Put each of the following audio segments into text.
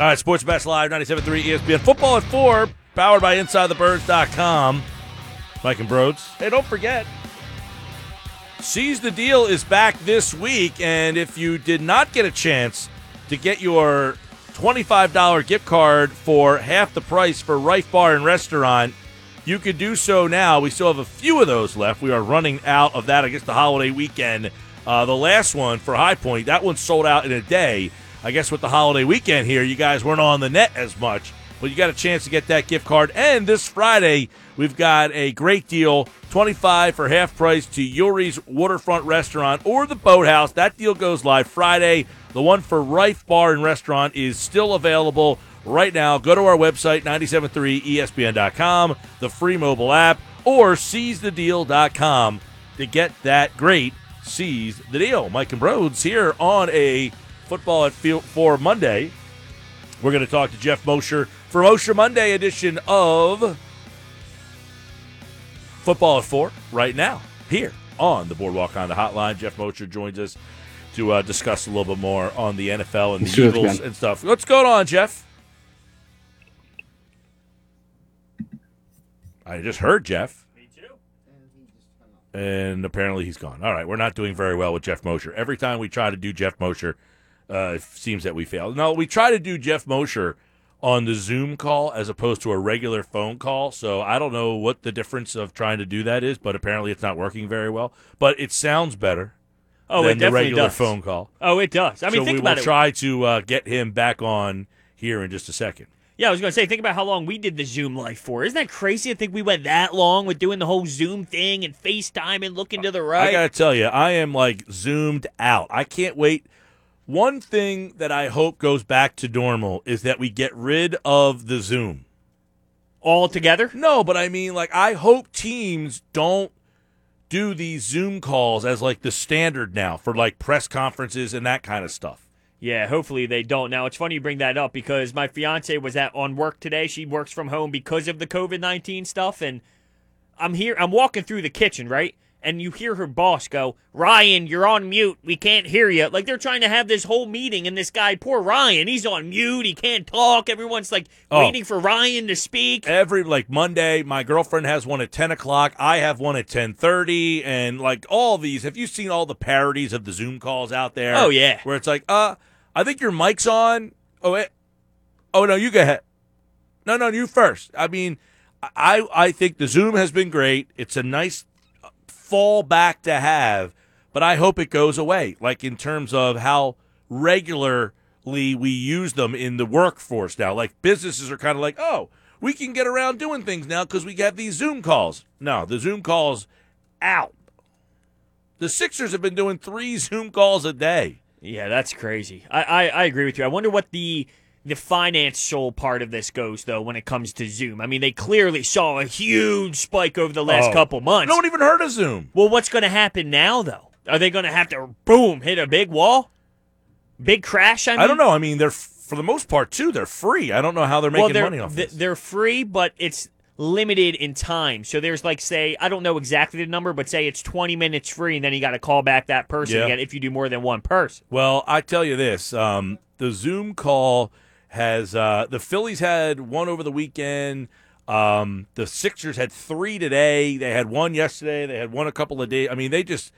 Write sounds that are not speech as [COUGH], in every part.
All right, Sports Bash Live, 97.3 ESPN. Football at 4, powered by InsideTheBirds.com. Mike and Brodes. Hey, don't forget, Seize the Deal is back this week, and if you did not get a chance to get your $25 gift card for half the price for Rife Bar and Restaurant, you could do so now. We still have a few of those left. We are running out of that, I guess, the holiday weekend. Uh, the last one for High Point, that one sold out in a day. I guess with the holiday weekend here, you guys weren't on the net as much, but you got a chance to get that gift card. And this Friday, we've got a great deal 25 for half price to Yuri's Waterfront Restaurant or the Boathouse. That deal goes live Friday. The one for Rife Bar and Restaurant is still available right now. Go to our website, 973ESPN.com, the free mobile app, or seizethedeal.com to get that great Seize the Deal. Mike and Brodes here on a football at field for Monday. We're going to talk to Geoff Mosher for Mosher Monday edition of Football at Four right now here on the Boardwalk Honda Hotline. Geoff Mosher joins us to uh, discuss a little bit more on the NFL and the Sure, Eagles man. and stuff. What's going on, Geoff? I just heard Geoff. Me too. And apparently he's gone. All right, we're not doing very well with Geoff Mosher. Every time we try to do Geoff Mosher, uh, it seems that we failed. Now we try to do Geoff Mosher on the Zoom call as opposed to a regular phone call. So I don't know what the difference of trying to do that is, but apparently it's not working very well. But it sounds better Oh, than it the regular does. phone call. Oh, it does. I mean, so think we about will it. try to uh, get him back on here in just a second. Yeah, I was going to say, think about how long we did the Zoom life for. Isn't that crazy to think we went that long with doing the whole Zoom thing and FaceTime and looking to the right. I got to tell you, I am like zoomed out. I can't wait. One thing that I hope goes back to normal is that we get rid of the Zoom. altogether. No, but I mean, like, I hope teams don't do these Zoom calls as like the standard now for like press conferences and that kind of stuff. Yeah, hopefully they don't. Now, it's funny you bring that up because my fiance was at on work today. She works from home because of the COVID 19 stuff. And I'm here, I'm walking through the kitchen, right? And you hear her boss go, Ryan, you're on mute. We can't hear you. Like they're trying to have this whole meeting, and this guy, poor Ryan, he's on mute. He can't talk. Everyone's like Oh. waiting for Ryan to speak. Every like Monday, my girlfriend has one at ten o'clock. I have one at ten thirty, and like all these. Have you seen all the parodies of the Zoom calls out there? Oh, yeah. where it's like, uh, I think your mic's on. Oh, it, oh no, you go ahead. No, no, you first. I mean, I I think the Zoom has been great. It's a nice fallback to have, but I hope it goes away. Like in terms of how regularly we use them in the workforce now. Like businesses are kind of like, oh, we can get around doing things now because we have these Zoom calls. No, the Zoom calls out. The Sixers have been doing three Zoom calls a day. Yeah, that's crazy. I, I, I agree with you. I wonder what the the financial part of this goes though when it comes to Zoom. I mean, they clearly saw a huge spike over the last Oh. couple months. No one even heard of Zoom. well, what's going to happen now though? Are they going to have to boom hit a big wall? Big crash? I, mean? I don't know. I mean, they're for the most part too. They're free. I don't know how they're making well, they're, money off th- this. they're free, but it's limited in time. So there's like say I don't know exactly the number, but say it's 20 minutes free, and then you got to call back that person Yeah. again if you do more than one person. Well, I tell you this: um, the Zoom call has uh, the Phillies had one over the weekend. Um, the Sixers had three today. They had one yesterday. They had one a couple of days. I mean, they just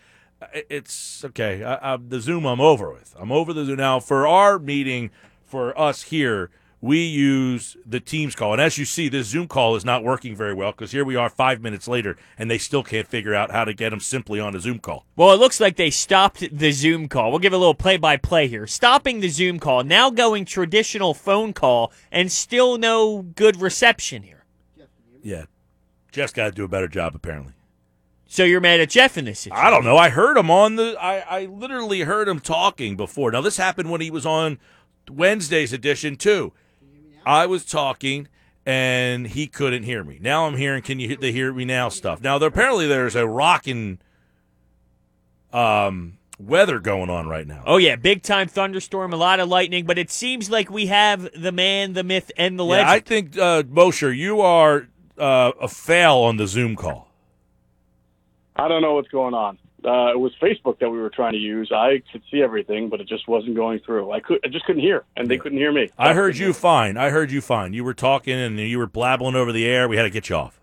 it's okay. I, I, the Zoom, I'm over with. I'm over the Zoom now. For our meeting, for us here, we use the Teams call, and as you see, this Zoom call is not working very well because here we are five minutes later, and they still can't figure out how to get them simply on a Zoom call. Well, it looks like they stopped the Zoom call. We'll give a little play by play here. Stopping the Zoom call, now going traditional phone call, and still no good reception here. Yeah, Geoff's got to do a better job apparently. So you're mad at Geoff in this situation? I don't know. I heard him on the. I, I literally heard him talking before. Now this happened when he was on Wednesday's edition too. I was talking and he couldn't hear me. Now I'm hearing. Can you hear- they hear me now? Stuff. Now there apparently there's a rocking um weather going on right now. Oh yeah, big time thunderstorm, a lot of lightning, but it seems like we have the man, the myth, and the Yeah, legend. I think uh, Mosher, you are uh, a fail on the Zoom call. I don't know what's going on. Uh, it was Facebook that we were trying to use. I could see everything, but it just wasn't going through. I could, I just couldn't hear, and they couldn't hear me. I heard you fine. I heard you fine. You were talking and you were blabbling over the air. We had to get you off.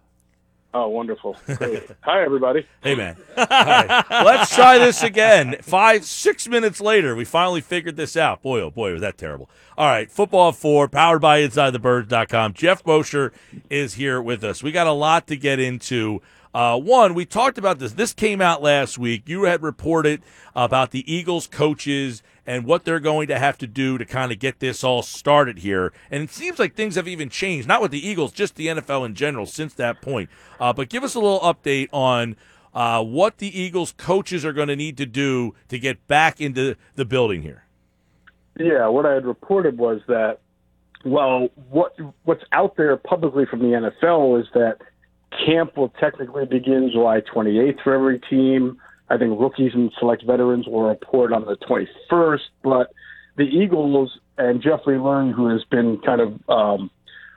Oh, wonderful! Great. [LAUGHS] Hi, everybody. Hey, man. All right. Let's try this again. Five, six minutes later, we finally figured this out. Boy, oh boy, was that terrible. All right. Football four, powered by InsideTheBirds.com. Geoff Mosher is here with us. We got a lot to get into. Uh, one, we talked about this. This came out last week. You had reported about the Eagles coaches and what they're going to have to do to kind of get this all started here. And it seems like things have even changed, not with the Eagles, just the NFL in general since that point. Uh, but give us a little update on uh, what the Eagles coaches are going to need to do to get back into the building here. Yeah, what I had reported was that, well, what what's out there publicly from the NFL is that camp will technically begin July 28th for every team. I think rookies and select veterans will report on the 21st, but the Eagles and Jeffrey Lurie, who has been kind of, um,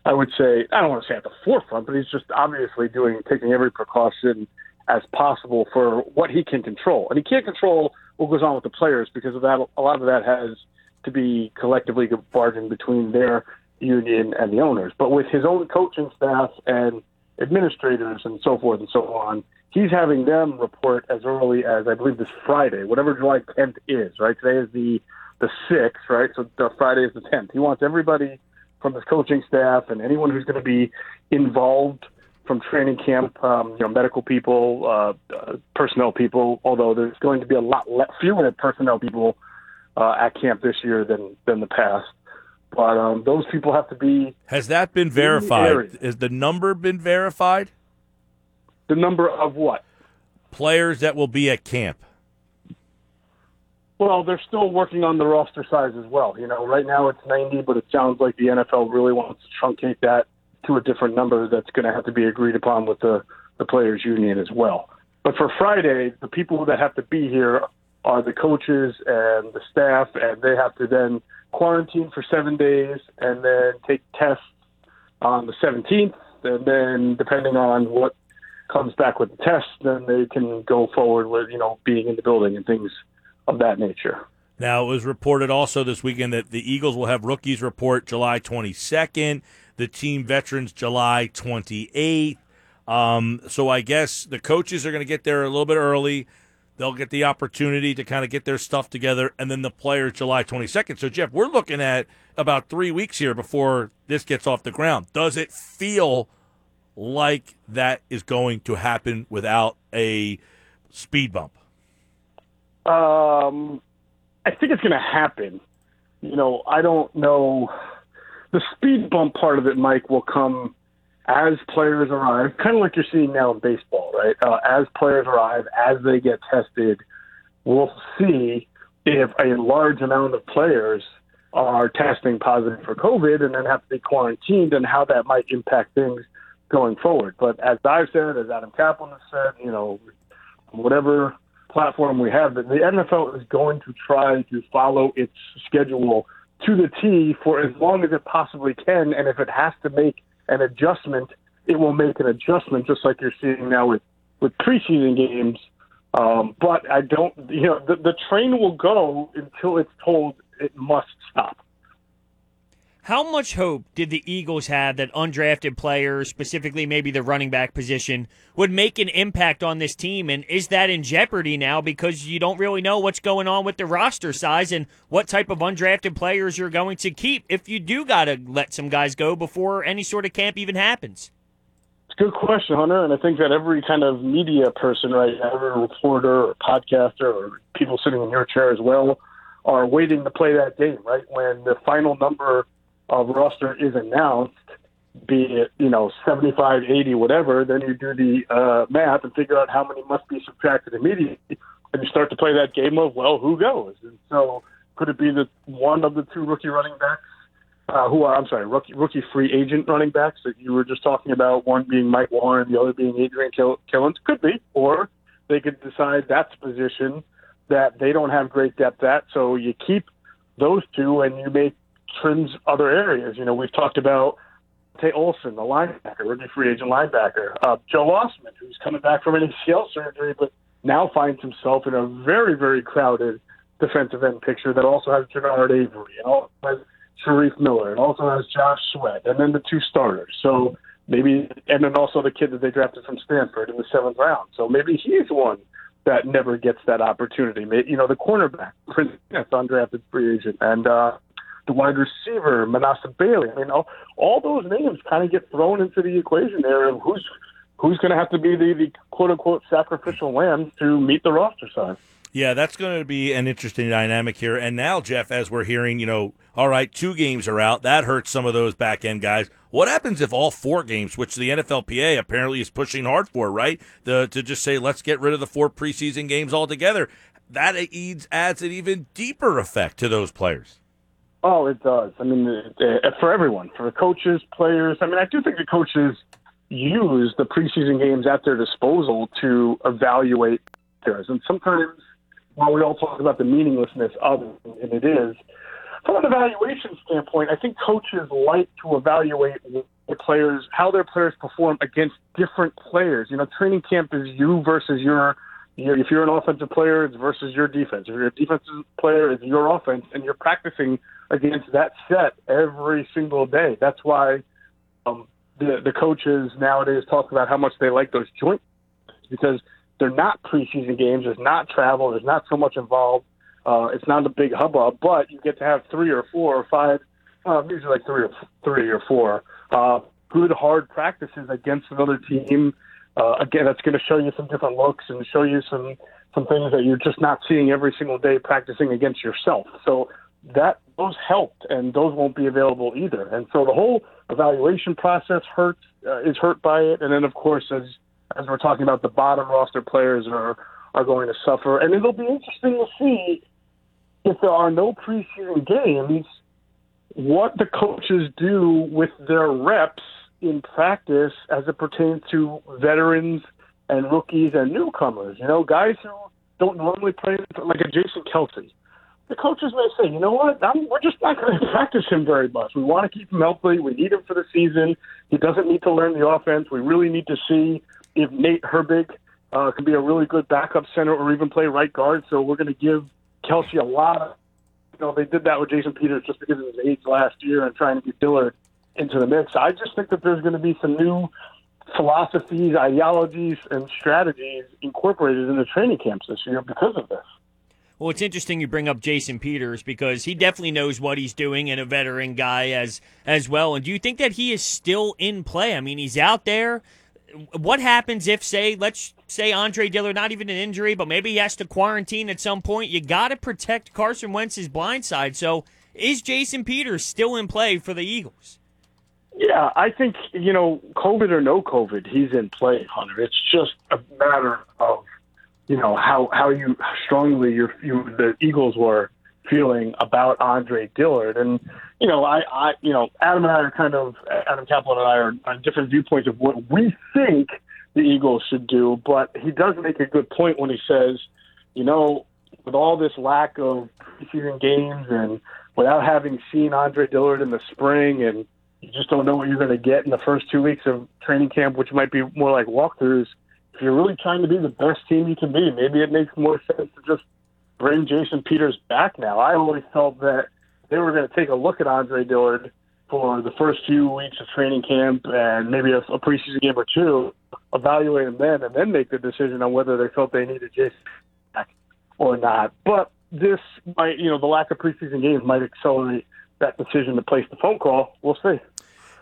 I would say, I don't want to say at the forefront, but he's just obviously doing, taking every precaution as possible for what he can control. And he can't control what goes on with the players because of that. A lot of that has to be collectively bargained between their union and the owners. But with his own coaching staff and administrators and so forth and so on, he's having them report as early as I believe this Friday, whatever July 10th is. Right today is the the sixth, right? So the Friday is the 10th. He wants everybody from his coaching staff and anyone who's going to be involved from training camp, um, you know, medical people, uh, uh, personnel people. Although there's going to be a lot le- fewer personnel people uh, at camp this year than than the past. But um, those people have to be. Has that been verified? Has the number been verified? The number of what? Players that will be at camp. Well, they're still working on the roster size as well. You know, right now it's 90, but it sounds like the NFL really wants to truncate that to a different number that's going to have to be agreed upon with the, the players' union as well. But for Friday, the people that have to be here are the coaches and the staff, and they have to then quarantine for seven days and then take tests on the 17th. And then, depending on what comes back with the test, then they can go forward with, you know, being in the building and things of that nature. Now, it was reported also this weekend that the Eagles will have rookies report July 22nd, the team veterans July 28th. Um, so I guess the coaches are going to get there a little bit early. They'll get the opportunity to kind of get their stuff together, and then the players July 22nd. So, Geoff, we're looking at about three weeks here before this gets off the ground. Does it feel like that is going to happen without a speed bump? Um, I think it's going to happen. You know, I don't know. The speed bump part of it, Mike, will come as players arrive, kind of like you're seeing now in baseball, right? Uh, as players arrive, as they get tested, we'll see if a large amount of players are testing positive for COVID and then have to be quarantined and how that might impact things going forward. But as I've said, as Adam Caplan has said, you know, whatever platform we have, the NFL is going to try to follow its schedule to the T for as long as it possibly can. And if it has to make an adjustment, it will make an adjustment, just like you're seeing now with with preseason games. Um, but I don't, you know, the, the train will go until it's told it must stop. How much hope did the Eagles have that undrafted players, specifically maybe the running back position, would make an impact on this team? And is that in jeopardy now because you don't really know what's going on with the roster size and what type of undrafted players you're going to keep if you do got to let some guys go before any sort of camp even happens? It's a good question, Hunter. And I think that every kind of media person, right, every reporter or podcaster or people sitting in your chair as well, are waiting to play that game, right? When the final number of roster is announced, be it, you know, 75, 80, whatever, then you do the uh, math and figure out how many must be subtracted immediately. And you start to play that game of, well, who goes? And so could it be that one of the two rookie running backs, uh, who are, I'm sorry, rookie, rookie free agent running backs that you were just talking about, one being Mike Warren, the other being Adrian Kill- Killins? Could be. Or they could decide that's a position that they don't have great depth at. So you keep those two and you make trims other areas. You know, we've talked about Tay Olson, the linebacker, rookie free agent linebacker. Uh, Joe Ostman, who's coming back from an ACL surgery, but now finds himself in a very, very crowded defensive end picture that also has Genard Avery and also has Shareef Miller and also has Josh Sweat and then the two starters. So maybe, and then also the kid that they drafted from Stanford in the seventh round. So maybe he's one that never gets that opportunity. You know, the cornerback, Prince undrafted free agent, and uh, the wide receiver, Manasseh Bailey. I mean, all, those names kind of get thrown into the equation there of who's who's going to have to be the, the quote unquote sacrificial lamb to meet the roster size. Yeah, that's going to be an interesting dynamic here. And now, Geoff, as we're hearing, you know, all right, two games are out. That hurts some of those back end guys. What happens if all four games, which the NFLPA apparently is pushing hard for, right? The, to just say, let's get rid of the four preseason games altogether. That adds an even deeper effect to those players. Oh, it does. I mean, uh, for everyone, for the coaches, players. I mean, I do think the coaches use the preseason games at their disposal to evaluate players. And sometimes, while we all talk about the meaninglessness of it, and it is, from an evaluation standpoint, I think coaches like to evaluate the players, how their players perform against different players. You know, training camp is you versus your you if you're an offensive player, it's versus your defense. If you're a defensive player, it's your offense, and you're practicing against that set every single day. That's why um, the the coaches nowadays talk about how much they like those joint because they're not preseason games. There's not travel. There's not so much involved. Uh, it's not a big hubbub, but you get to have three or four or five, uh, usually like three or three or four uh, good hard practices against another team. Uh, again, that's going to show you some different looks and show you some some things that you're just not seeing every single day practicing against yourself. So that those helped, and those won't be available either. And so the whole evaluation process hurts uh, is hurt by it. And then, of course, as as we're talking about, the bottom roster players are are going to suffer. And it'll be interesting to see if there are no preseason games, what the coaches do with their reps in practice as it pertains to veterans and rookies and newcomers. You know, guys who don't normally play, like a Jason Kelce the coaches may say, you know what, I'm, we're just not going to practice him very much. We want to keep him healthy. We need him for the season. He doesn't need to learn the offense. We really need to see if Nate Herbig uh, can be a really good backup center or even play right guard. So we're going to give Kelce a lot of, you know, they did that with Jason Peters just because of his age last year and trying to get Dillard into the mix. I just think that there's going to be some new philosophies, ideologies, and strategies incorporated in the training camps this year because of this. Well, it's interesting you bring up Jason Peters because he definitely knows what he's doing and a veteran guy as as well. And do you think that he is still in play? I mean, he's out there. What happens if, say, let's say Andre Dillard, not even an injury, but maybe he has to quarantine at some point? You got to protect Carson Wentz's blind side. So, is Jason Peters still in play for the Eagles? Yeah, I think you know, COVID or no COVID, he's in play, Hunter. It's just a matter of you know how how you how strongly you you the Eagles were feeling about Andre Dillard, and you know I I you know Adam and I are kind of Adam Caplan and I are on different viewpoints of what we think the Eagles should do, but he does make a good point when he says, you know, with all this lack of preseason games and without having seen Andre Dillard in the spring and you just don't know what you're going to get in the first two weeks of training camp, which might be more like walkthroughs if you're really trying to be the best team you can be, maybe it makes more sense to just bring Jason Peters back now. I always felt that they were going to take a look at Andre Dillard for the first few weeks of training camp and maybe a, a preseason game or two, evaluate him then, and then make the decision on whether they felt they needed Jason back or not. But this might, you know, the lack of preseason games might accelerate that decision to place the phone call. We'll see.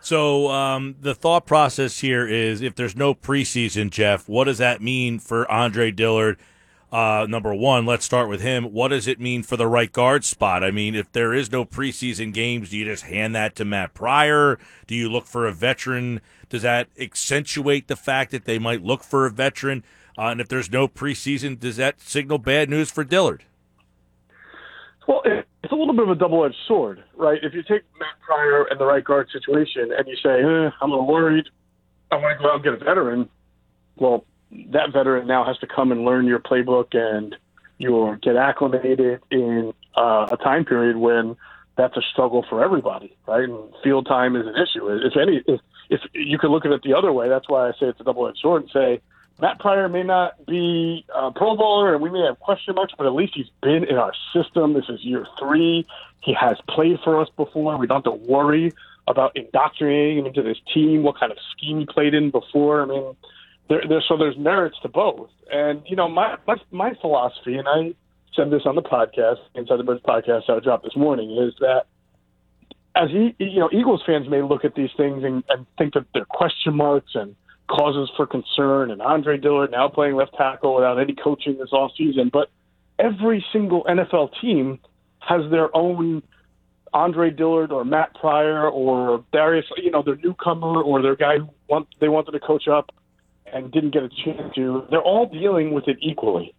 So um, the thought process here is if there's no preseason, Geoff, what does that mean for Andre Dillard? Uh, number one, let's start with him. What does it mean for the right guard spot? I mean, if there is no preseason games, do you just hand that to Matt Pryor? Do you look for a veteran? Does that accentuate the fact that they might look for a veteran? Uh, and if there's no preseason, does that signal bad news for Dillard? Well, it's a little bit of a double-edged sword, right? If you take Matt Pryor and the right guard situation, and you say, eh, "I'm a little worried, I want to go out and get a veteran," well, that veteran now has to come and learn your playbook and you'll get acclimated in uh, a time period when that's a struggle for everybody, right? And field time is an issue. If any, if, if you could look at it the other way, that's why I say it's a double-edged sword and say Matt Pryor may not be a Pro Bowler, and we may have question marks, but at least he's been in our system. This is year three. He has played for us before. We don't have to worry about indoctrinating him into this team, what kind of scheme he played in before. I mean, there, there so there's merits to both. And you know, my my, my philosophy, and I said this on the podcast, Inside the Birds podcast I dropped this morning, is that as you know, Eagles fans may look at these things and, and think that they're question marks and causes for concern. And Andre Dillard now playing left tackle without any coaching this off season, but every single NFL team has their own Andre Dillard or Matt Pryor or Darius, you know, their newcomer or their guy who want, they wanted to coach up and didn't get a chance to. They're all dealing with it equally.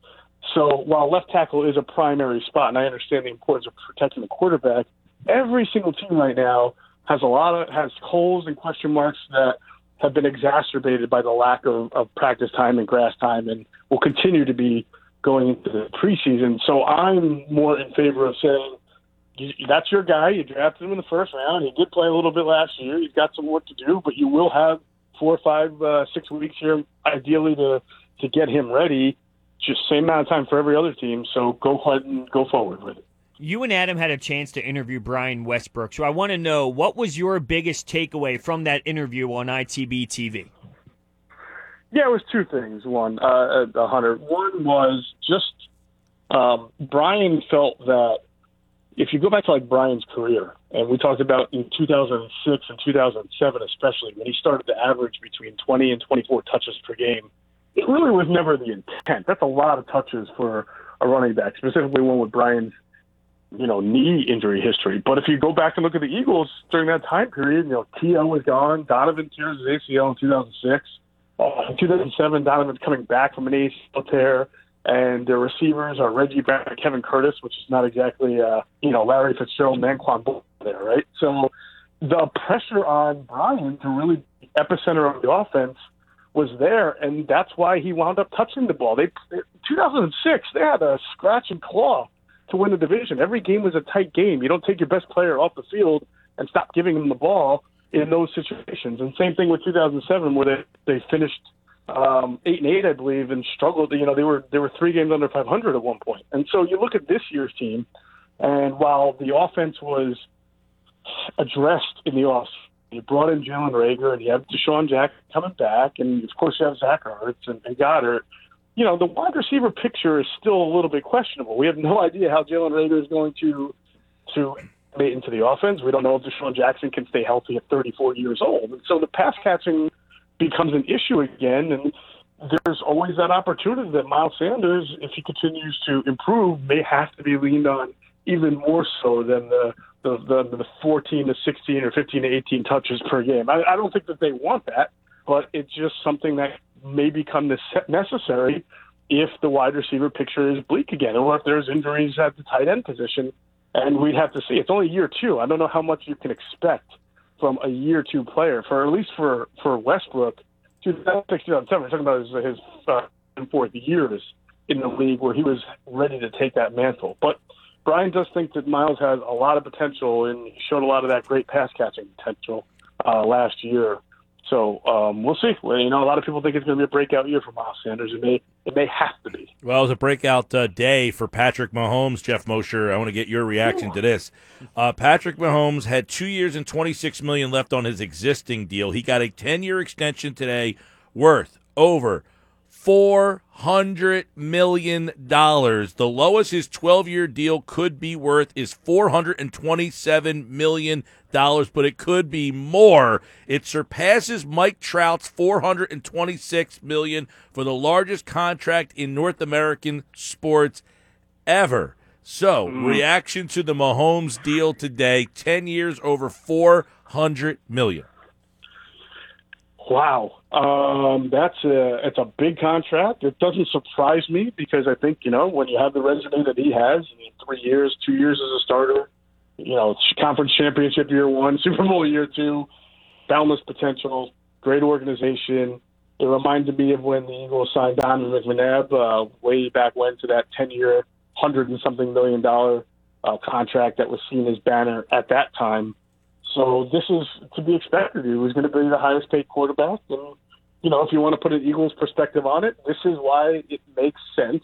So while left tackle is a primary spot, and I understand the importance of protecting the quarterback, every single team right now has a lot of has holes and question marks that have been exacerbated by the lack of, of practice time and grass time, and will continue to be going into the preseason. So I'm more in favor of saying that's your guy. You drafted him in the first round. He did play a little bit last year. He's got some work to do, but you will have four, five, uh, six weeks here, ideally to to get him ready. Just same amount of time for every other team. So go ahead and go forward with it. You and Adam had a chance to interview Brian Westbrook, so I want to know what was your biggest takeaway from that interview on ITB TV. Yeah, it was two things. One, uh, uh, Hunter. One was just um, Brian felt that if you go back to like Brian's career, and we talked about in 2006 and 2007, especially when he started to average between 20 and 24 touches per game, it really was never the intent. That's a lot of touches for a running back, specifically one with Brian's, you know, knee injury history. But if you go back and look at the Eagles during that time period, you know, T.O. was gone, Donovan tears his ACL in 2006. Uh, in 2007, Donovan's coming back from an ACL tear and their receivers are Reggie Barrett, Kevin Curtis, which is not exactly uh, you know Larry Fitzgerald, Anquan Boldin there, right? So the pressure on Brian to really the epicenter of the offense was there, and that's why he wound up touching the ball. They 2006 they had a scratch and claw to win the division. Every game was a tight game. You don't take your best player off the field and stop giving him the ball in those situations. And same thing with 2007, where they they finished um, eight and eight, I believe, and struggled. You know, they were they were three games under 500 at one point. And so you look at this year's team, and while the offense was addressed in the off, you brought in Jalen Reagor, and you have DeSean Jack coming back, and of course you have Zach Ertz and, and Goedert. You know, the wide receiver picture is still a little bit questionable. We have no [LAUGHS] idea how Jalen Reagor is going to to mate into the offense. We don't know if DeSean Jackson can stay healthy at 34 years old. And so the pass catching becomes an issue again. And there's always that opportunity that Miles Sanders, if he continues to improve, may have to be leaned on even more so than the the, the, the 14 to 16 or 15 to 18 touches per game. I, I don't think that they want that, but it's just something that may become necessary if the wide receiver picture is bleak again, or if there's injuries at the tight end position. And we'd have to see. It's only year two. I don't know how much you can expect from a year two player for at least for for Westbrook. 2006, 2007, we're talking about his, his uh, fourth years in the league where he was ready to take that mantle. But Brian does think that Miles has a lot of potential and showed a lot of that great pass catching potential uh, last year. So um, we'll see. Well, you know, a lot of people think it's going to be a breakout year for Miles Sanders. It may, it may have to be. Well, it was a breakout uh, day for Patrick Mahomes. Geoff Mosher, I want to get your reaction to this. Uh, Patrick Mahomes had two years and twenty six million left on his existing deal. He got a ten year extension today, worth over four hundred million dollars. The lowest his twelve year deal could be worth is four hundred and twenty seven million dollars, but it could be more. It surpasses Mike Trout's four hundred and twenty six million for the largest contract in North American sports ever. So, mm. reaction to the Mahomes deal today: ten years, over four hundred million. Wow, um, that's a it's a big contract. It doesn't surprise me because I think you know when you have the resume that he has, three years, two years as a starter, you know, conference championship year one, [LAUGHS] Super Bowl year two, boundless potential, great organization. It reminded me of when the Eagles signed Donovan McNabb uh, way back when to that ten year, hundred and something million dollar uh, contract that was seen as banner at that time. So this is to be expected. He was going to be the highest paid quarterback, and you know, if you want to put an Eagles perspective on it, this is why it makes sense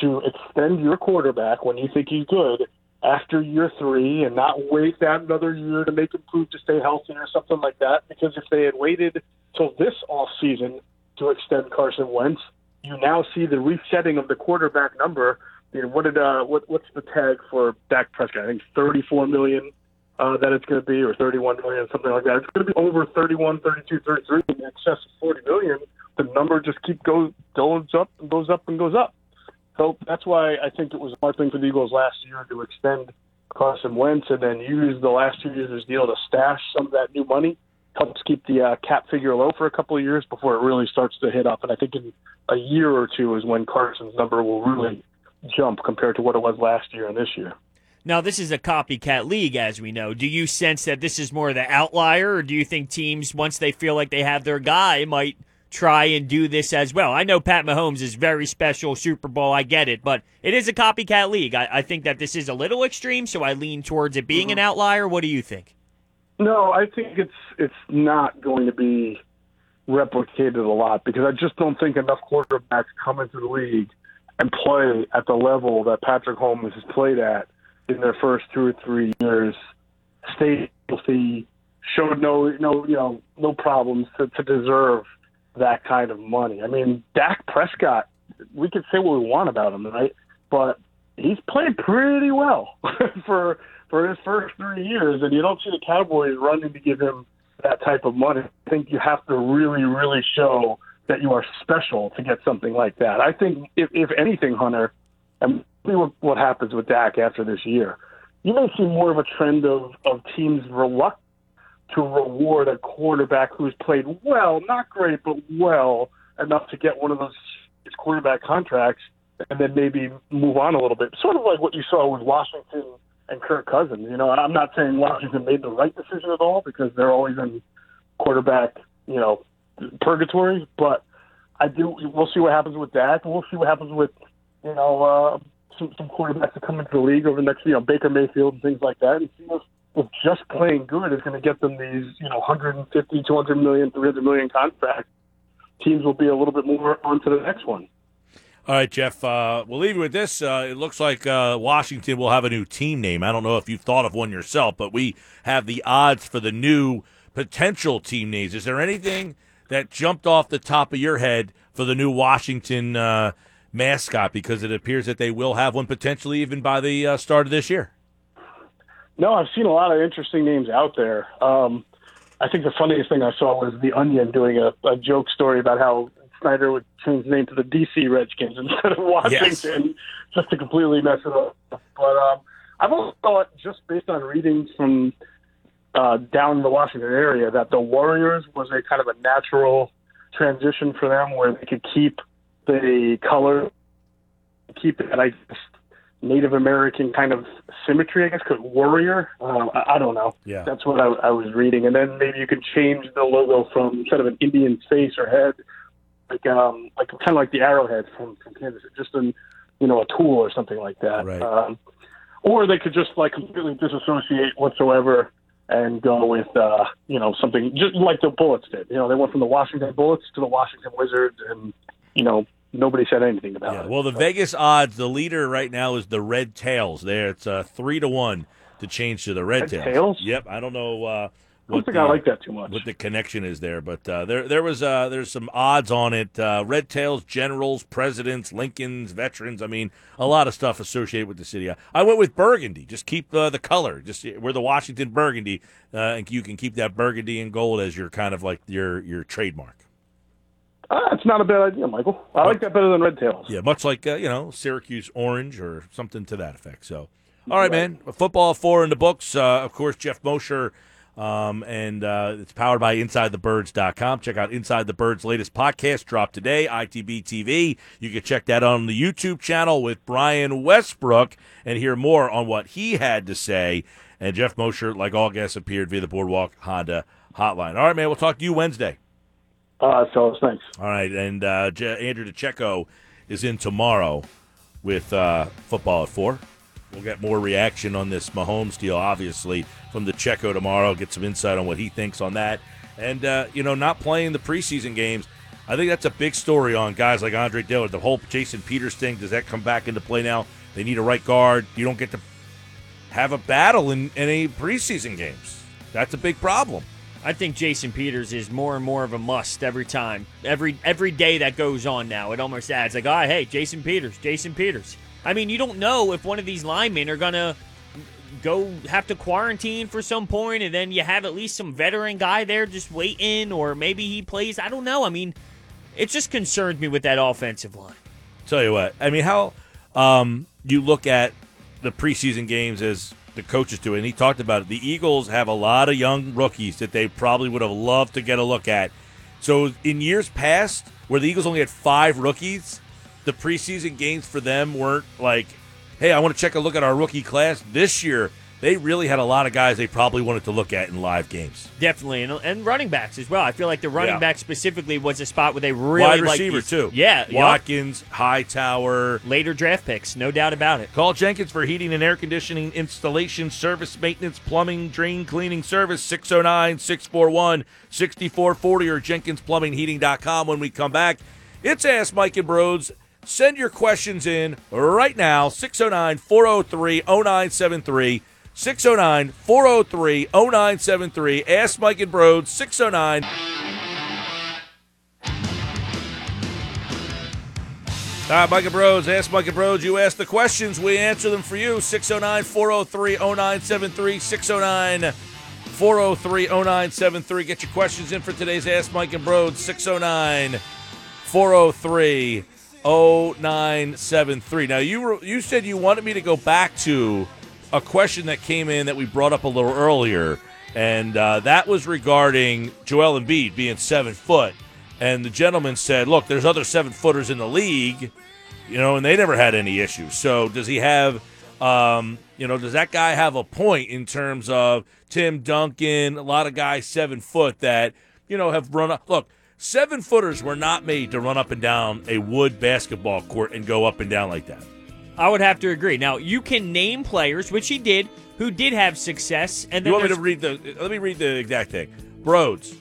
to extend your quarterback when you think he's good after year three and not wait that another year to make him prove to stay healthy or something like that. Because if they had waited till this off season to extend Carson Wentz, you now see the resetting of the quarterback number. You know, what did uh, what what's the tag for Dak Prescott? I think 34 million uh, that it's going to be, or 31 million, something like that. It's going to be over 31, 32, 33, in excess of 40 million. The number just keep goes goes up and goes up and goes up. So that's why I think it was a smart thing for the Eagles last year to extend Carson Wentz and then use the last two years of this deal to stash some of that new money. Helps keep the uh, cap figure low for a couple of years before it really starts to hit up. And I think in a year or two is when Carson's number will really jump compared to what it was last year and this year. Now, this is a copycat league, as we know. Do you sense that this is more the outlier, or do you think teams, once they feel like they have their guy, might try and do this as well? I know Pat Mahomes is very special, Super Bowl, I get it, but it is a copycat league. I, I think that this is a little extreme, so I lean towards it being mm-hmm. an outlier. What do you think? No, I think it's it's not going to be replicated a lot because I just don't think enough quarterbacks come into the league and play at the level that Patrick Mahomes has played at in their first two or three years, stayed healthy, showed no no you know no problems to, to deserve that kind of money. I mean, Dak Prescott, we could say what we want about him, right? But he's played pretty well [LAUGHS] for for his first three years, and you don't see the Cowboys running to give him that type of money. I think you have to really, really show that you are special to get something like that. I think, if, if anything, Hunter, and see what, what happens with Dak after this year. You may see more of a trend of, of teams reluctant to reward a quarterback who's played well, not great, but well enough to get one of those quarterback contracts and then maybe move on a little bit. Sort of like what you saw with Washington and Kirk Cousins. You know, I'm not saying Washington made the right decision at all because they're always in quarterback, you know, purgatory, but I do. We'll see what happens with that. We'll see what happens with you know, uh, some, some quarterbacks to come into the league over the next, you know, Baker Mayfield and things like that, and see if, if just playing good is going to get them these, you know, 150, 200 million, 300 million contracts. Teams will be a little bit more on to the next one. All right, Geoff. Uh, we'll leave you with this. Uh, it looks like uh, Washington will have a new team name. I don't know if you've thought of one yourself, but we have the odds for the new potential team names. Is there anything that jumped off the top of your head for the new Washington uh, mascot because it appears that they will have one potentially even by the uh, start of this year. No, I've seen a lot of interesting names out there. Um, I think the funniest thing I saw was The Onion doing a, a joke story about how Snyder would change the name to the DC Redskins [LAUGHS] instead of Washington yes. just to completely mess it up. But um, I've also thought, just based on readings from uh, down in the Washington area, that the Warriors was a kind of a natural transition for them where they could keep the color, keep that I guess Native American kind of symmetry, I guess, because warrior. Uh, I, I don't know. Yeah, that's what I, I was reading, and then maybe you could change the logo from instead of an Indian face or head, like um, like kind of like the arrowhead from from Kansas, just an you know a tool or something like that. Right. Um, or they could just like completely disassociate whatsoever and go with uh, you know something just like the Bullets did. You know, they went from the Washington Bullets to the Washington Wizards, and you know nobody said anything about yeah, it. Well, the so. Vegas odds, the leader right now is the Red Tails. There, it's uh, three to one to change to the Red, Red Tails. Tails. Yep, I don't know. Uh, I don't think the, I like that too much. What the connection is there, but uh, there there was uh, there's some odds on it. Uh, Red Tails, generals, presidents, Lincolns, veterans. I mean, a lot of stuff associated with the city. I went with burgundy. Just keep uh, the color. Just we're the Washington burgundy, uh, and you can keep that burgundy and gold as your kind of like your your trademark. Ah, it's not a bad idea, Michael. I like that better than Red Tails. Yeah, much like uh, you know Syracuse Orange or something to that effect. So, all right, man. Football four in the books. Uh, of course, Geoff Mosher, um, and uh, it's powered by InsideTheBirds.com. Check out Inside the Birds' latest podcast, drop today, ITB TV. You can check that on the YouTube channel with Brian Westbrook and hear more on what he had to say. And Geoff Mosher, like all guests, appeared via the Boardwalk Honda hotline. All right, man. We'll talk to you Wednesday. All right, fellas. Thanks. All right, and uh, J- Andrew DeCecco is in tomorrow with uh, football at four. We'll get more reaction on this Mahomes deal, obviously, from DeCecco tomorrow. Get some insight on what he thinks on that. and uh, you know not playing the preseason games. I think that's a big story on guys like Andre Dillard. The whole Jason Peters thing does that come back into play now? They need a right guard. You don't get to have a battle in any preseason games. That's a big problem. I think Jason Peters is more and more of a must every time. Every every day that goes on now, it almost adds like, oh, hey, Jason Peters, Jason Peters. I mean, you don't know if one of these linemen are gonna go have to quarantine for some point, and then you have at least some veteran guy there just waiting, or maybe he plays. I don't know. I mean, it just concerns me with that offensive line. Tell you what, I mean, how um, you look at the preseason games as the coaches do, and he talked about it. The Eagles have a lot of young rookies that they probably would have loved to get a look at. So in years past, where the Eagles only had five rookies, the preseason games for them weren't like, hey, I want to check a look at our rookie class. This year, they really had a lot of guys they probably wanted to look at in live games. Definitely, and, and running backs as well. I feel like the running Yeah. back specifically was a spot where they really Wide receiver, these- too. Yeah, yup. Watkins, Hightower. later draft picks, no doubt about it. Call Jenkins for heating and air conditioning installation, service, maintenance, plumbing, drain cleaning service, 609 641 6440 or JenkinsPlumbingHeating.com. When we come back, it's Ask Mike and Brodes. Send your questions in right now, 609 403 0973. 609 403 0973. Ask Mike and Brodes, 609 All right, Mike and Brodes. Ask Mike and Brodes. You ask the questions, we answer them for you. 609 403 0973. 609 403 0973. Get your questions in for today's Ask Mike and Brodes. 609 403 0973. Now, you, were, you said you wanted me to go back to a question that came in that we brought up a little earlier, and uh, that was regarding Joel Embiid being seven foot. And the gentleman said, "Look, there's other seven footers in the league, you know, and they never had any issues. So does he have, um, you know, does that guy have a point in terms of Tim Duncan, a lot of guys seven foot that you know have run up? Look, seven footers were not made to run up and down a wood basketball court and go up and down like that. I would have to agree. Now you can name players, which he did, who did have success, and then You want me to read the? Let me read the exact thing. Brodes.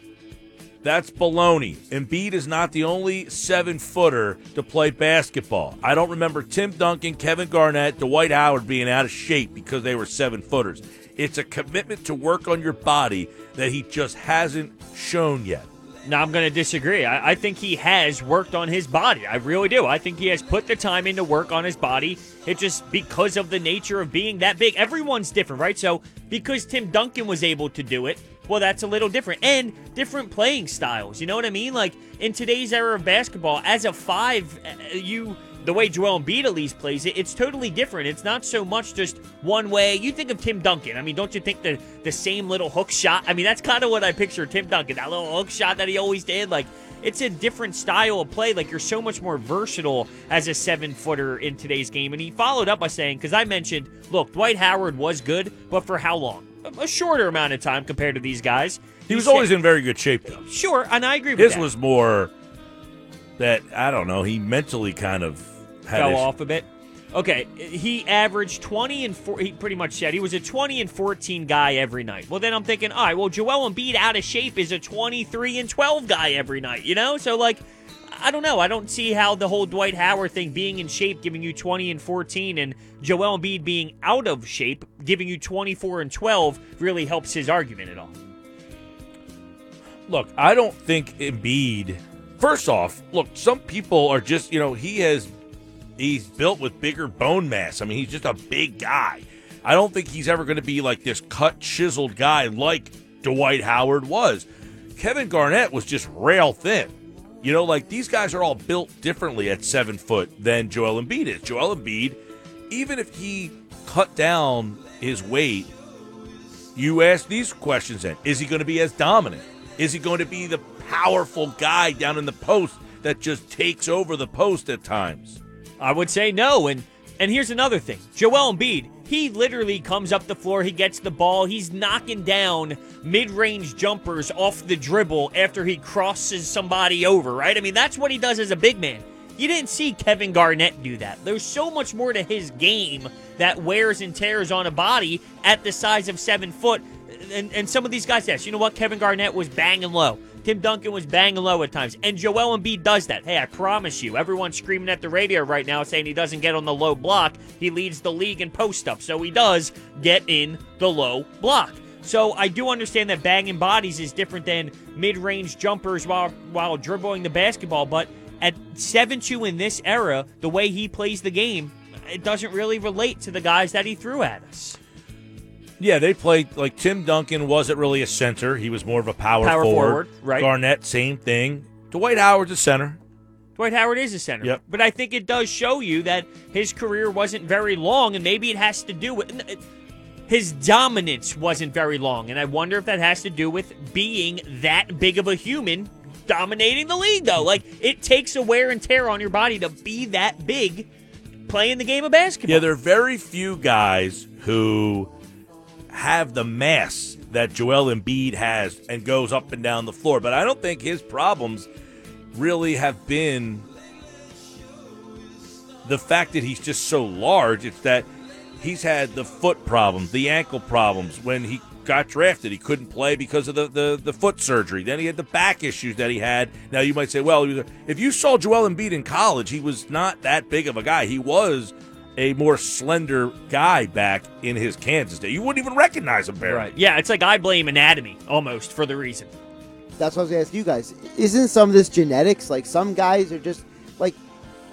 That's baloney. Embiid is not the only seven footer to play basketball. I don't remember Tim Duncan, Kevin Garnett, Dwight Howard being out of shape because they were seven footers. It's a commitment to work on your body that he just hasn't shown yet. No, I'm going to disagree. I, I think he has worked on his body. I really do. I think he has put the time in to work on his body. It just because of the nature of being that big. Everyone's different, right? So because Tim Duncan was able to do it, well, that's a little different. And different playing styles. You know what I mean? Like in today's era of basketball, as a five, uh, you the way Joel Embiid at least plays it, it's totally different. It's not so much just one way. You think of Tim Duncan. I mean, don't you think the the same little hook shot? I mean, that's kind of what I picture Tim Duncan. That little hook shot that he always did. Like, it's a different style of play. Like, you're so much more versatile as a seven footer in today's game. And he followed up by saying, because I mentioned, look, Dwight Howard was good, but for how long? A- A shorter amount of time compared to these guys. He was said- always in very good shape, though. sure, and I agree with His that. was more that I don't know. He mentally kind of fell issues. off a bit. Okay, he averaged 20 and 4. He pretty much said he was a 20 and 14 guy every night. Well, then I'm thinking, all right, well, Joel Embiid out of shape is a 23 and 12 guy every night, you know? So, like, I don't know. I don't see how the whole Dwight Howard thing being in shape giving you 20 and 14 and Joel Embiid being out of shape giving you 24 and 12 really helps his argument at all. Look, I don't think Embiid. First off, look, some people are just you know he has he's built with bigger bone mass. I mean, he's just a big guy. I don't think he's ever going to be like this cut chiseled guy like Dwight Howard was. Kevin Garnett was just rail thin. You know, like these guys are all built differently at seven foot than Joel Embiid is. Joel Embiid, even if he cut down his weight, you ask these questions then. Is he going to be as dominant? Is he going to be the powerful guy down in the post that just takes over the post at times? I would say no. And and here's another thing. Joel Embiid, he literally comes up the floor, he gets the ball, he's knocking down mid-range jumpers off the dribble after he crosses somebody over, right? I mean, that's what he does as a big man. You didn't see Kevin Garnett do that. There's so much more to his game that wears and tears on a body at the size of seven foot. and, and some of these guys, yes, you know what? Kevin Garnett was banging low. Tim Duncan was banging low at times. And Joel Embiid does that. Hey, I promise you, everyone's screaming at the radio right now saying he doesn't get on the low block. He leads the league in post up. So he does get in the low block. So I do understand that banging bodies is different than mid-range jumpers while while dribbling the basketball, but at 7-2 in this era, the way he plays the game, it doesn't really relate to the guys that he threw at us. Yeah, they played like Tim Duncan wasn't really a center. He was more of a power, Power forward. forward, right. Garnett, same thing. Dwight Howard's a center. Dwight Howard is a center. Yep. But I think it does show you that his career wasn't very long, and maybe it has to do with his dominance wasn't very long. And I wonder if that has to do with being that big of a human dominating the league, though. Like, it takes a wear and tear on your body to be that big playing the game of basketball. Yeah, there are very few guys who have the mass that Joel Embiid has and goes up and down the floor. But I don't think his problems really have been the fact that he's just so large. It's that he's had the foot problems, the ankle problems. When he got drafted, he couldn't play because of the, the, the foot surgery. Then he had the back issues that he had. Now, you might say, well, if you saw Joel Embiid in college, he was not that big of a guy. He was a more slender guy back in his Kansas day. You wouldn't even recognize him, barely. Right. Yeah, it's like I blame anatomy almost for the reason. That's what I was going to ask you guys. Isn't some of this genetics? Like some guys are just like,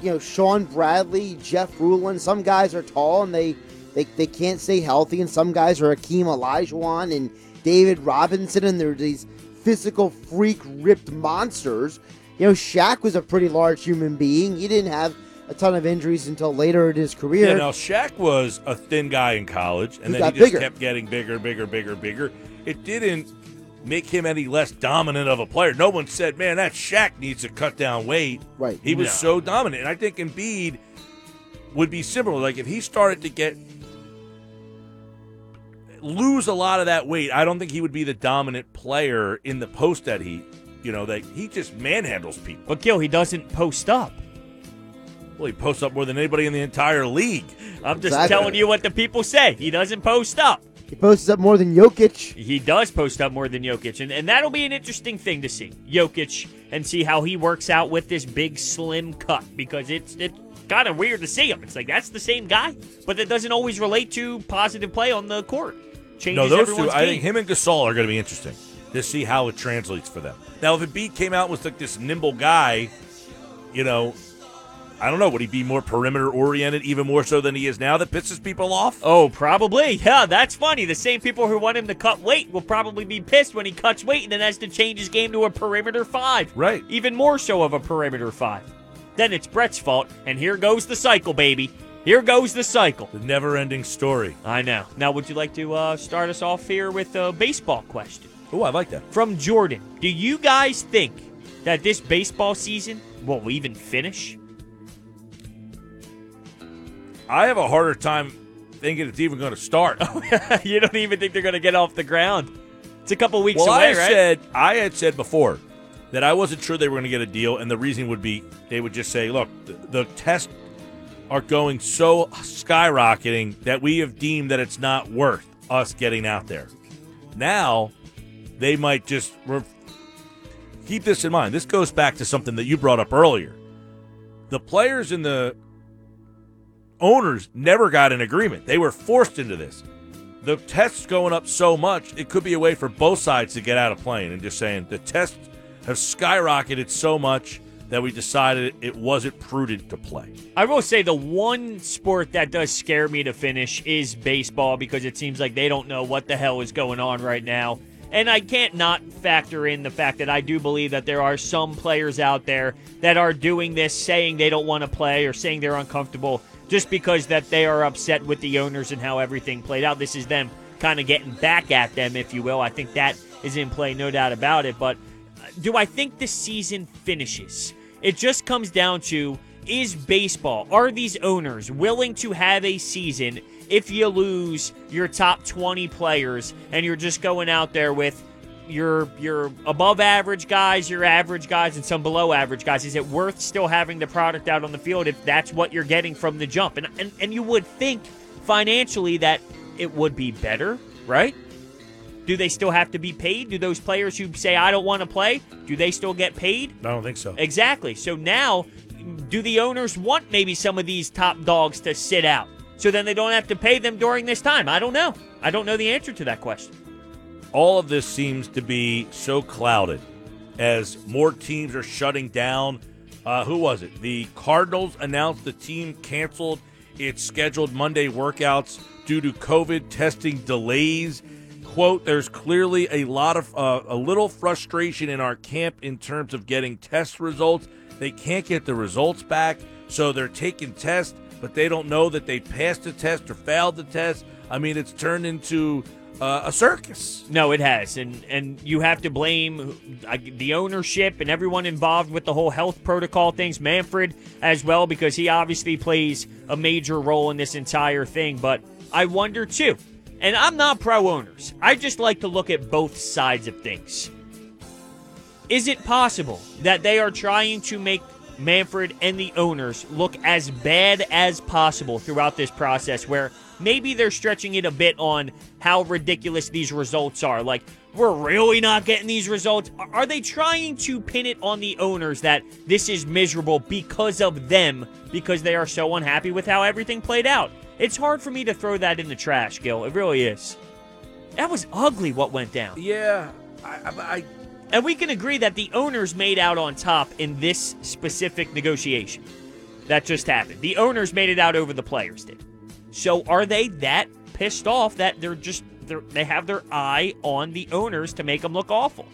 you know, Shawn Bradley, Jeff Ruland. Some guys are tall and they they, they can't stay healthy, and some guys are Akeem Olajuwon and David Robinson, and they're these physical freak ripped monsters. You know, Shaq was a pretty large human being. He didn't have a ton of injuries until later in his career. Yeah, now Shaq was a thin guy in college, and He then he just bigger. kept getting bigger, bigger, bigger, bigger. It didn't make him any less dominant of a player. No one said, "Man, that Shaq needs to cut down weight." Right. He was No. so dominant, and I think Embiid would be similar. Like if he started to get lose a lot of that weight, I don't think he would be the dominant player in the post that he, you know, that he just manhandles people. But Gil, he doesn't post up. Well, he posts up more than anybody in the entire league. I'm just Exactly. telling you what the people say. He doesn't post up. he posts up more than Jokic. He does post up more than Jokic, and, and that'll be an interesting thing to see. Jokic and see how he works out with this big slim cut because it's it's kind of weird to see him. It's like that's the same guy, but that doesn't always relate to positive play on the court. Changes No, those two. everyone's I think him and Gasol are going to be interesting to see how it translates for them. Now, if Embiid came out and was like this nimble guy, you know, I don't know. Would he be more perimeter oriented, even more so than he is now? That pisses people off. Oh, probably. Yeah, that's funny. The same people who want him to cut weight will probably be pissed when he cuts weight and then has to change his game to a perimeter five. Right. Even more so of a perimeter five. Then it's Brett's fault, and here goes the cycle, baby. Here goes the cycle. The never-ending story. I know. Now, would you like to uh, start us off here with a baseball question? Oh, I like that. From Jordan Do you guys think that this baseball season will even finish? I have a harder time thinking it's even going to start. [LAUGHS] you don't even think they're going to get off the ground? It's a couple weeks well, away, I right? said I had said before that I wasn't sure they were going to get a deal, and the reason would be they would just say, "Look, the, the tests are going so skyrocketing that we have deemed that it's not worth us getting out there." Now, they might just re- keep this in mind. This goes back to something that you brought up earlier. The players in the owners never got an agreement; they were forced into this the tests going up so much, it could be a way for both sides to get out of playing and just saying the tests have skyrocketed so much that we decided it wasn't prudent to play. I will say the one sport that does scare me to finish is baseball because it seems like they don't know what the hell is going on right now. And I can't not factor in the fact that I do believe that there are some players out there that are doing this saying they don't want to play or saying they're uncomfortable just because that they are upset with the owners and how everything played out. This is them kind of getting back at them, if you will. I think that is in play, no doubt about it. But uh, do I think the season finishes? It just comes down to is baseball, are these owners willing to have a season if you lose your top 20 players and you're just going out there with your your above average guys, your average guys, and some below average guys? Is it worth still having the product out on the field if that's what you're getting from the jump? And and, and you would think financially that it would be better, right? Do they still have to be paid? Do those players who say I don't want to play, do they still get paid? I don't think so. Exactly. So now, do the owners want maybe some of these top dogs to sit out? So then they don't have to pay them during this time. I don't know. I don't know the answer to that question. All of this seems to be so clouded as more teams are shutting down. Uh, who was it? The Cardinals announced the team canceled its scheduled Monday workouts due to COVID testing delays. Quote, there's clearly a lot of, uh, a little frustration in our camp in terms of getting test results. They can't get the results back, so they're taking tests, but they don't know that they passed the test or failed the test. I mean, it's turned into uh, a circus. No, it has, and and you have to blame uh, the ownership and everyone involved with the whole health protocol things. Manfred as well, because he obviously plays a major role in this entire thing. But I wonder too, and I'm not pro owners. I just like to look at both sides of things. Is it possible that they are trying to make Manfred and the owners look as bad as possible throughout this process where maybe they're stretching it a bit on how ridiculous these results are. Like, we're really not getting these results. Are they trying to pin it on the owners that this is miserable because of them, because they are so unhappy with how everything played out? It's hard for me to throw that in the trash, Gil. It really is. That was ugly what went down. Yeah, I, I, And we can agree that the owners made out on top in this specific negotiation that just happened. The owners made it out over the players did. So are they that pissed off that they're just they're, they have their eye on the owners to make them look awful?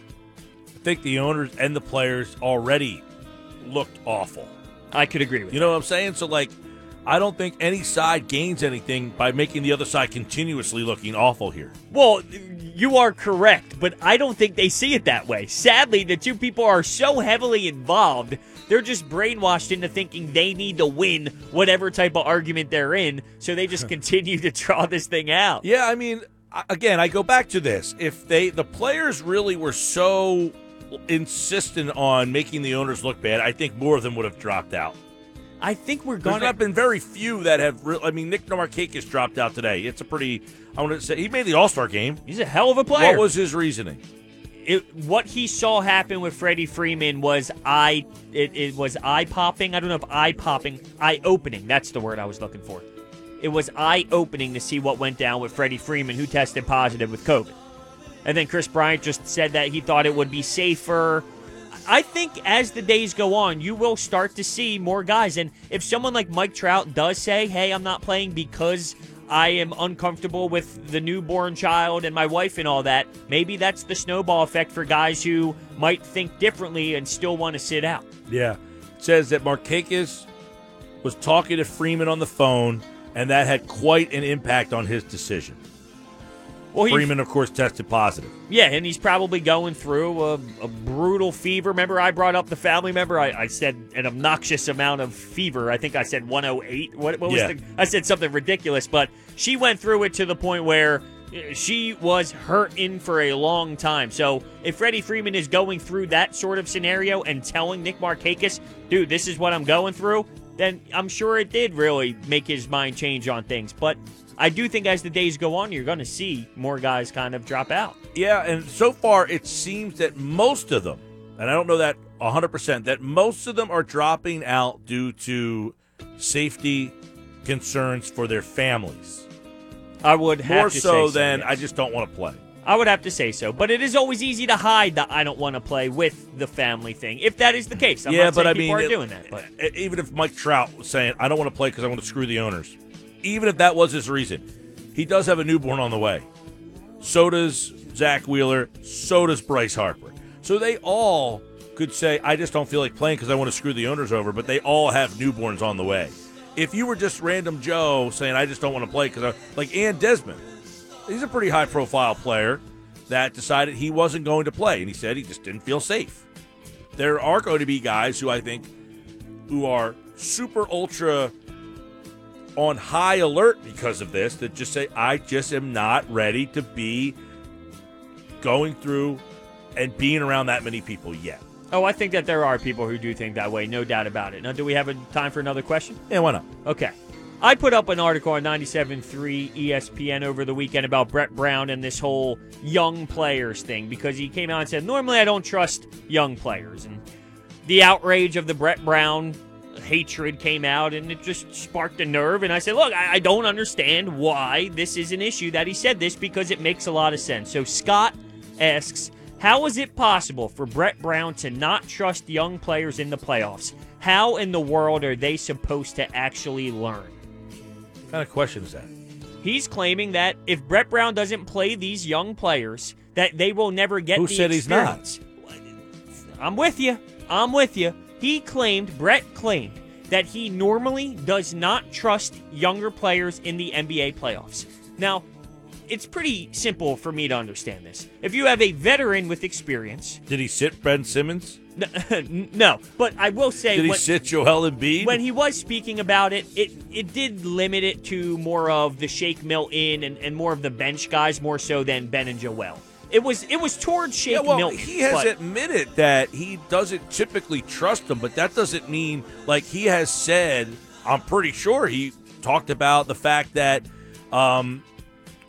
I think the owners and the players already looked awful. I could agree with You know what I'm saying? So like, I don't think any side gains anything by making the other side continuously looking awful here. Well, you are correct, but I don't think they see it that way. Sadly, the two people are so heavily involved, they're just brainwashed into thinking they need to win whatever type of argument they're in, so they just [LAUGHS] continue to draw this thing out. Yeah, I mean, again, I go back to this. If they the players really were so insistent on making the owners look bad, I think more of them would have dropped out. I think we're There's going not been very few that have. Re- I mean, Nick Markakis dropped out today. It's a pretty. I want to say he made the All Star game. He's a hell of a player. What was his reasoning? It, what he saw happen with Freddie Freeman was eye it, it was eye popping. I don't know if eye popping, eye opening. That's the word I was looking for. It was eye opening to see what went down with Freddie Freeman, who tested positive with COVID. And then Kris Bryant just said that he thought it would be safer. I think as the days go on, you will start to see more guys. And if someone like Mike Trout does say, hey, I'm not playing because I am uncomfortable with the newborn child and my wife and all that, maybe that's the snowball effect for guys who might think differently and still want to sit out. Yeah. It says that Markakis was talking to Freeman on the phone, and that had quite an impact on his decision. Well, Freeman, of course, tested positive. Yeah, and he's probably going through a, a brutal fever. Remember, I brought up the family member. I, I, said an obnoxious amount of fever. I think I said 108. What, what was Yeah. the? I said something ridiculous, but she went through it to the point where uh, she was hurting for a long time. So if Freddie Freeman is going through that sort of scenario and telling Nick Markakis, "Dude, this is what I'm going through," then I'm sure it did really make his mind change on things. But I do think as the days go on, you're going to see more guys kind of drop out. Yeah, and so far it seems that most of them, and I don't know that 100%, that most of them are dropping out due to safety concerns for their families. I would have More to so say than yes. I just don't want to play. I would have to say so, but it is always easy to hide that I don't want to play with the family thing. If that is the case, I'm yeah, not but saying I people mean, are it- doing that. But even if Mike Trout was saying, I don't want to play because I want to screw the owners, even if that was his reason, he does have a newborn on the way. So does Zack Wheeler. So does Bryce Harper. So they all could say, I just don't feel like playing because I want to screw the owners over, but they all have newborns on the way. If you were just random Joe saying, I just don't want to play because, I like Ian Desmond, he's a pretty high profile player that decided he wasn't going to play, and he said he just didn't feel safe. There are going to be guys who I think who are super ultra on high alert because of this that just say, I just am not ready to be going through and being around that many people yet. oh, I think that there are people who do think that way, no doubt about it. Now, do we have a time for another question? Yeah, why not? Okay. I put up an article on 97.3 ESPN over the weekend about Brett Brown and this whole young players thing because he came out and said, normally I don't trust young players. And the outrage of the Brett Brown hatred came out and it just sparked a nerve. And I said, look, I, I don't understand why this is an issue that he said this because it makes a lot of sense. So Scott asks, how is it possible for Brett Brown to not trust young players in the playoffs? How in the world are they supposed to actually learn? Kind of question is that? He's claiming that if Brett Brown doesn't play these young players, that they will never get Who the said he's not? I'm with you. I'm with you. He claimed, Brett claimed, that he normally does not trust younger players in the NBA playoffs. Now, it's pretty simple for me to understand this. If you have a veteran with experience, Did he sit Ben Simmons? [LAUGHS] no, but I will say Did he when- sit Joel Embiid? when he was speaking about it, it it did limit it to more of the Shake Milton and, and more of the bench guys, more so than Ben and Joel. It was it was towards Shake yeah, well, Milton. he has but- admitted that he doesn't typically trust them, but that doesn't mean like he has said. I'm pretty sure he talked about the fact that um,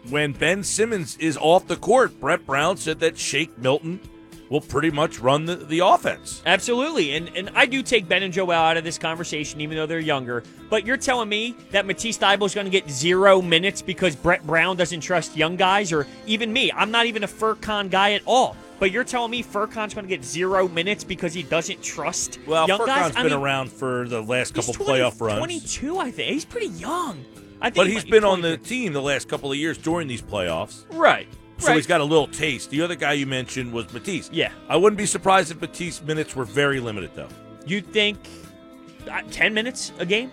when Ben Simmons is off the court, Brett Brown said that Shake Milton will pretty much run the, the offense. Absolutely, and and I do take Ben and Joel out of this conversation, even though they're younger. But you're telling me that Matisse Thybulle is going to get zero minutes because Brett Brown doesn't trust young guys, or even me? I'm not even a Furkan guy at all. But you're telling me Furkan's going to get zero minutes because he doesn't trust Well, young Furkan's guys? I been mean, around for the last couple 20 playoff runs. 22, I think. He's pretty young. I think But he he's might been on the 22. team the last couple of years during these playoffs. right. So right. he's got a little taste. The other guy you mentioned was Matisse. Yeah. I wouldn't be surprised if Matisse minutes were very limited, though. You think uh, 10 minutes a game?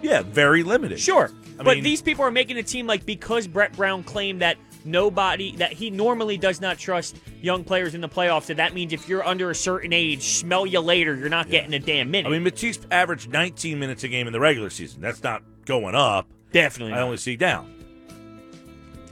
Yeah, very limited. Sure. I but mean- these people are making a team like because Brett Brown claimed that nobody, that he normally does not trust young players in the playoffs, that that means if you're under a certain age, smell you later, you're not getting a damn minute. I mean, Matisse averaged 19 minutes a game in the regular season. That's not going up. Definitely. I only see down.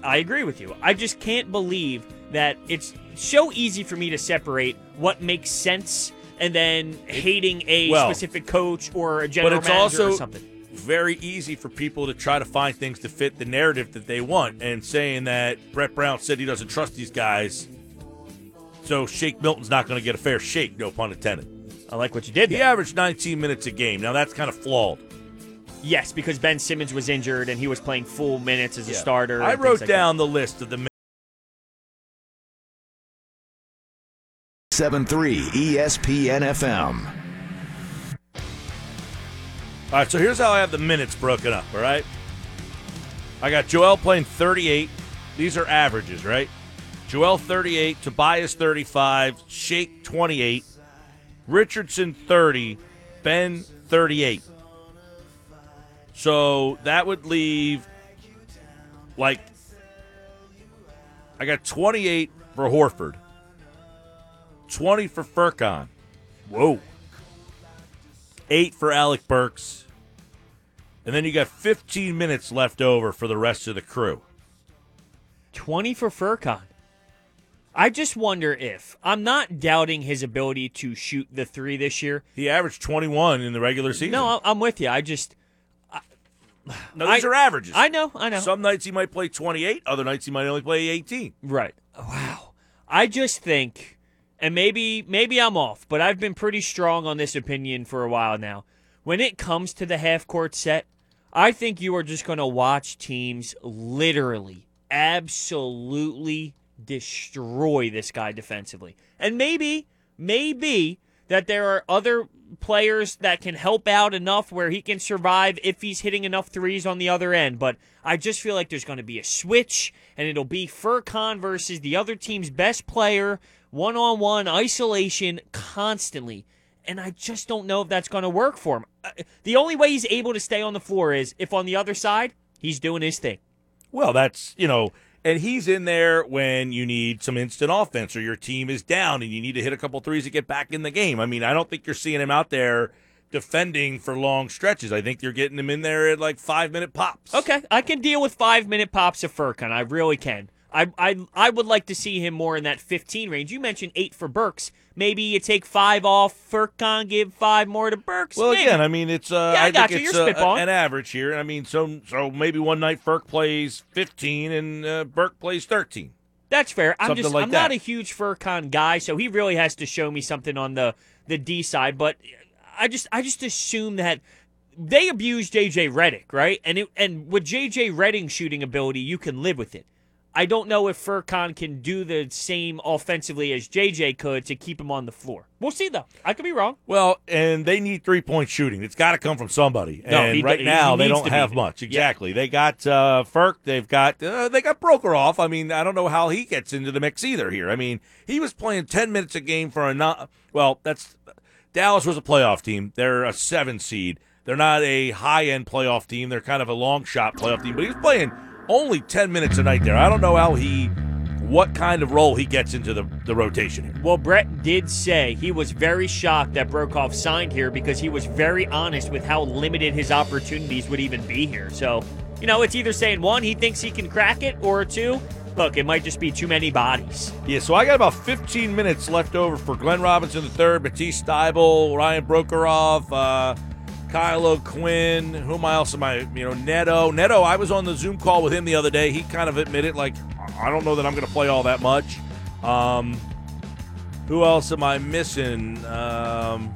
I agree with you. I just can't believe that it's so easy for me to separate what makes sense and then hating a well, specific coach or a general But it's manager also or something. very easy for people to try to find things to fit the narrative that they want. And saying that Brett Brown said he doesn't trust these guys, so Shake Milton's not going to get a fair shake, no pun intended. I like what you did He there. averaged 19 minutes a game. Now, that's kind of flawed. Yes, because Ben Simmons was injured and he was playing full minutes as a starter. I and wrote things like that. down the list of the 7-3 ESPN FM. All right, so here's how I have the minutes broken up, all right? I got Joel playing 38. These are averages, right? Joel 38, Tobias 35, Shake 28, Richardson 30, Ben 38. So that would leave like I got 28 for Horford, 20 for Furkan. Whoa eight for Alec Burks, and then you got 15 minutes left over for the rest of the crew. 20 for Furkan. I just wonder if I'm not doubting his ability to shoot the three this year. He averaged 21 in the regular season. No, I'm with you. I just no these I- are averages. I know, I know. Some nights he might play 28, other nights he might only play 18. Right. Wow. I just think, and maybe maybe I'm off, but I've been pretty strong on this opinion for a while now. When it comes to the half court set, I think you are just going to watch teams literally, absolutely destroy this guy defensively. And maybe, maybe that there are other players that can help out enough where he can survive if he's hitting enough threes on the other end. But I just feel like there's going to be a switch, and it'll be Furkan versus the other team's best player, one on one, isolation, constantly. And I just don't know if that's going to work for him. Uh, The only way he's able to stay on the floor is if on the other side, he's doing his thing. Well, that's, you know, and he's in there when you need some instant offense or your team is down and you need to hit a couple threes to get back in the game. I mean, I don't think you're seeing him out there defending for long stretches. I think you're getting him in there at like five minute pops. Okay, I can deal with five minute pops of Furkan. I really can. I, I I would like to see him more in that 15 range. You mentioned eight for Burks. Maybe you take five off Furkan, give five more to Burks. Well, Maybe. again, I mean, it's uh, Yeah, I think got you. it's You're uh, an average here. I mean, so so maybe one night Burke plays 15 and uh, Burke plays 13. That's fair. I'm Something just like I'm not a huge Furkan guy, so he really has to show me something on the the D side. But I just I just assume that they abuse JJ Redick, right? And it, and with JJ Redick's shooting ability, you can live with it. I don't know if Furkan can do the same offensively as JJ could to keep him on the floor. We'll see though. I could be wrong. Well, and they need three point shooting. It's got to come from somebody. No, and he- right he- now he they don't have much. Yeah. Exactly. They got uh, Ferk. They've got uh, they got Broekhoff. I mean, I don't know how he gets into the mix either. Here, I mean, he was playing ten minutes a game for a not. Well, that's Dallas was a playoff team. They're a seven seed. They're not a high end playoff team. They're kind of a long shot playoff team. But he was playing only ten minutes a night there. I don't know how he, what kind of role he gets into the the rotation here. Well, Brett did say he was very shocked that Broekhoff signed here because he was very honest with how limited his opportunities would even be here. So, you know, it's either saying one, he thinks he can crack it, or two, look, it might just be too many bodies. Yeah, so I got about 15 minutes left over for Glenn Robinson III, Matisse Thybulle, Ryan Broekhoff, uh, Kyle O'Quinn. Whom else am I? You know, Neto. Neto, I was on the Zoom call with him the other day. He kind of admitted, like, I don't know that I'm going to play all that much. Um, who else am I missing? Um,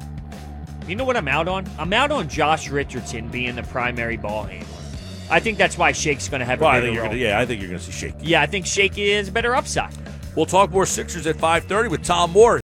You know what I'm out on? I'm out on Josh Richardson being the primary ball handler. I think that's why Shake's going to have well, a I bigger think you're role. gonna, yeah, I think you're going to see Shake. Yeah, I think Shake is better upside. We'll talk more Sixers at 5:30 with Tom Moore.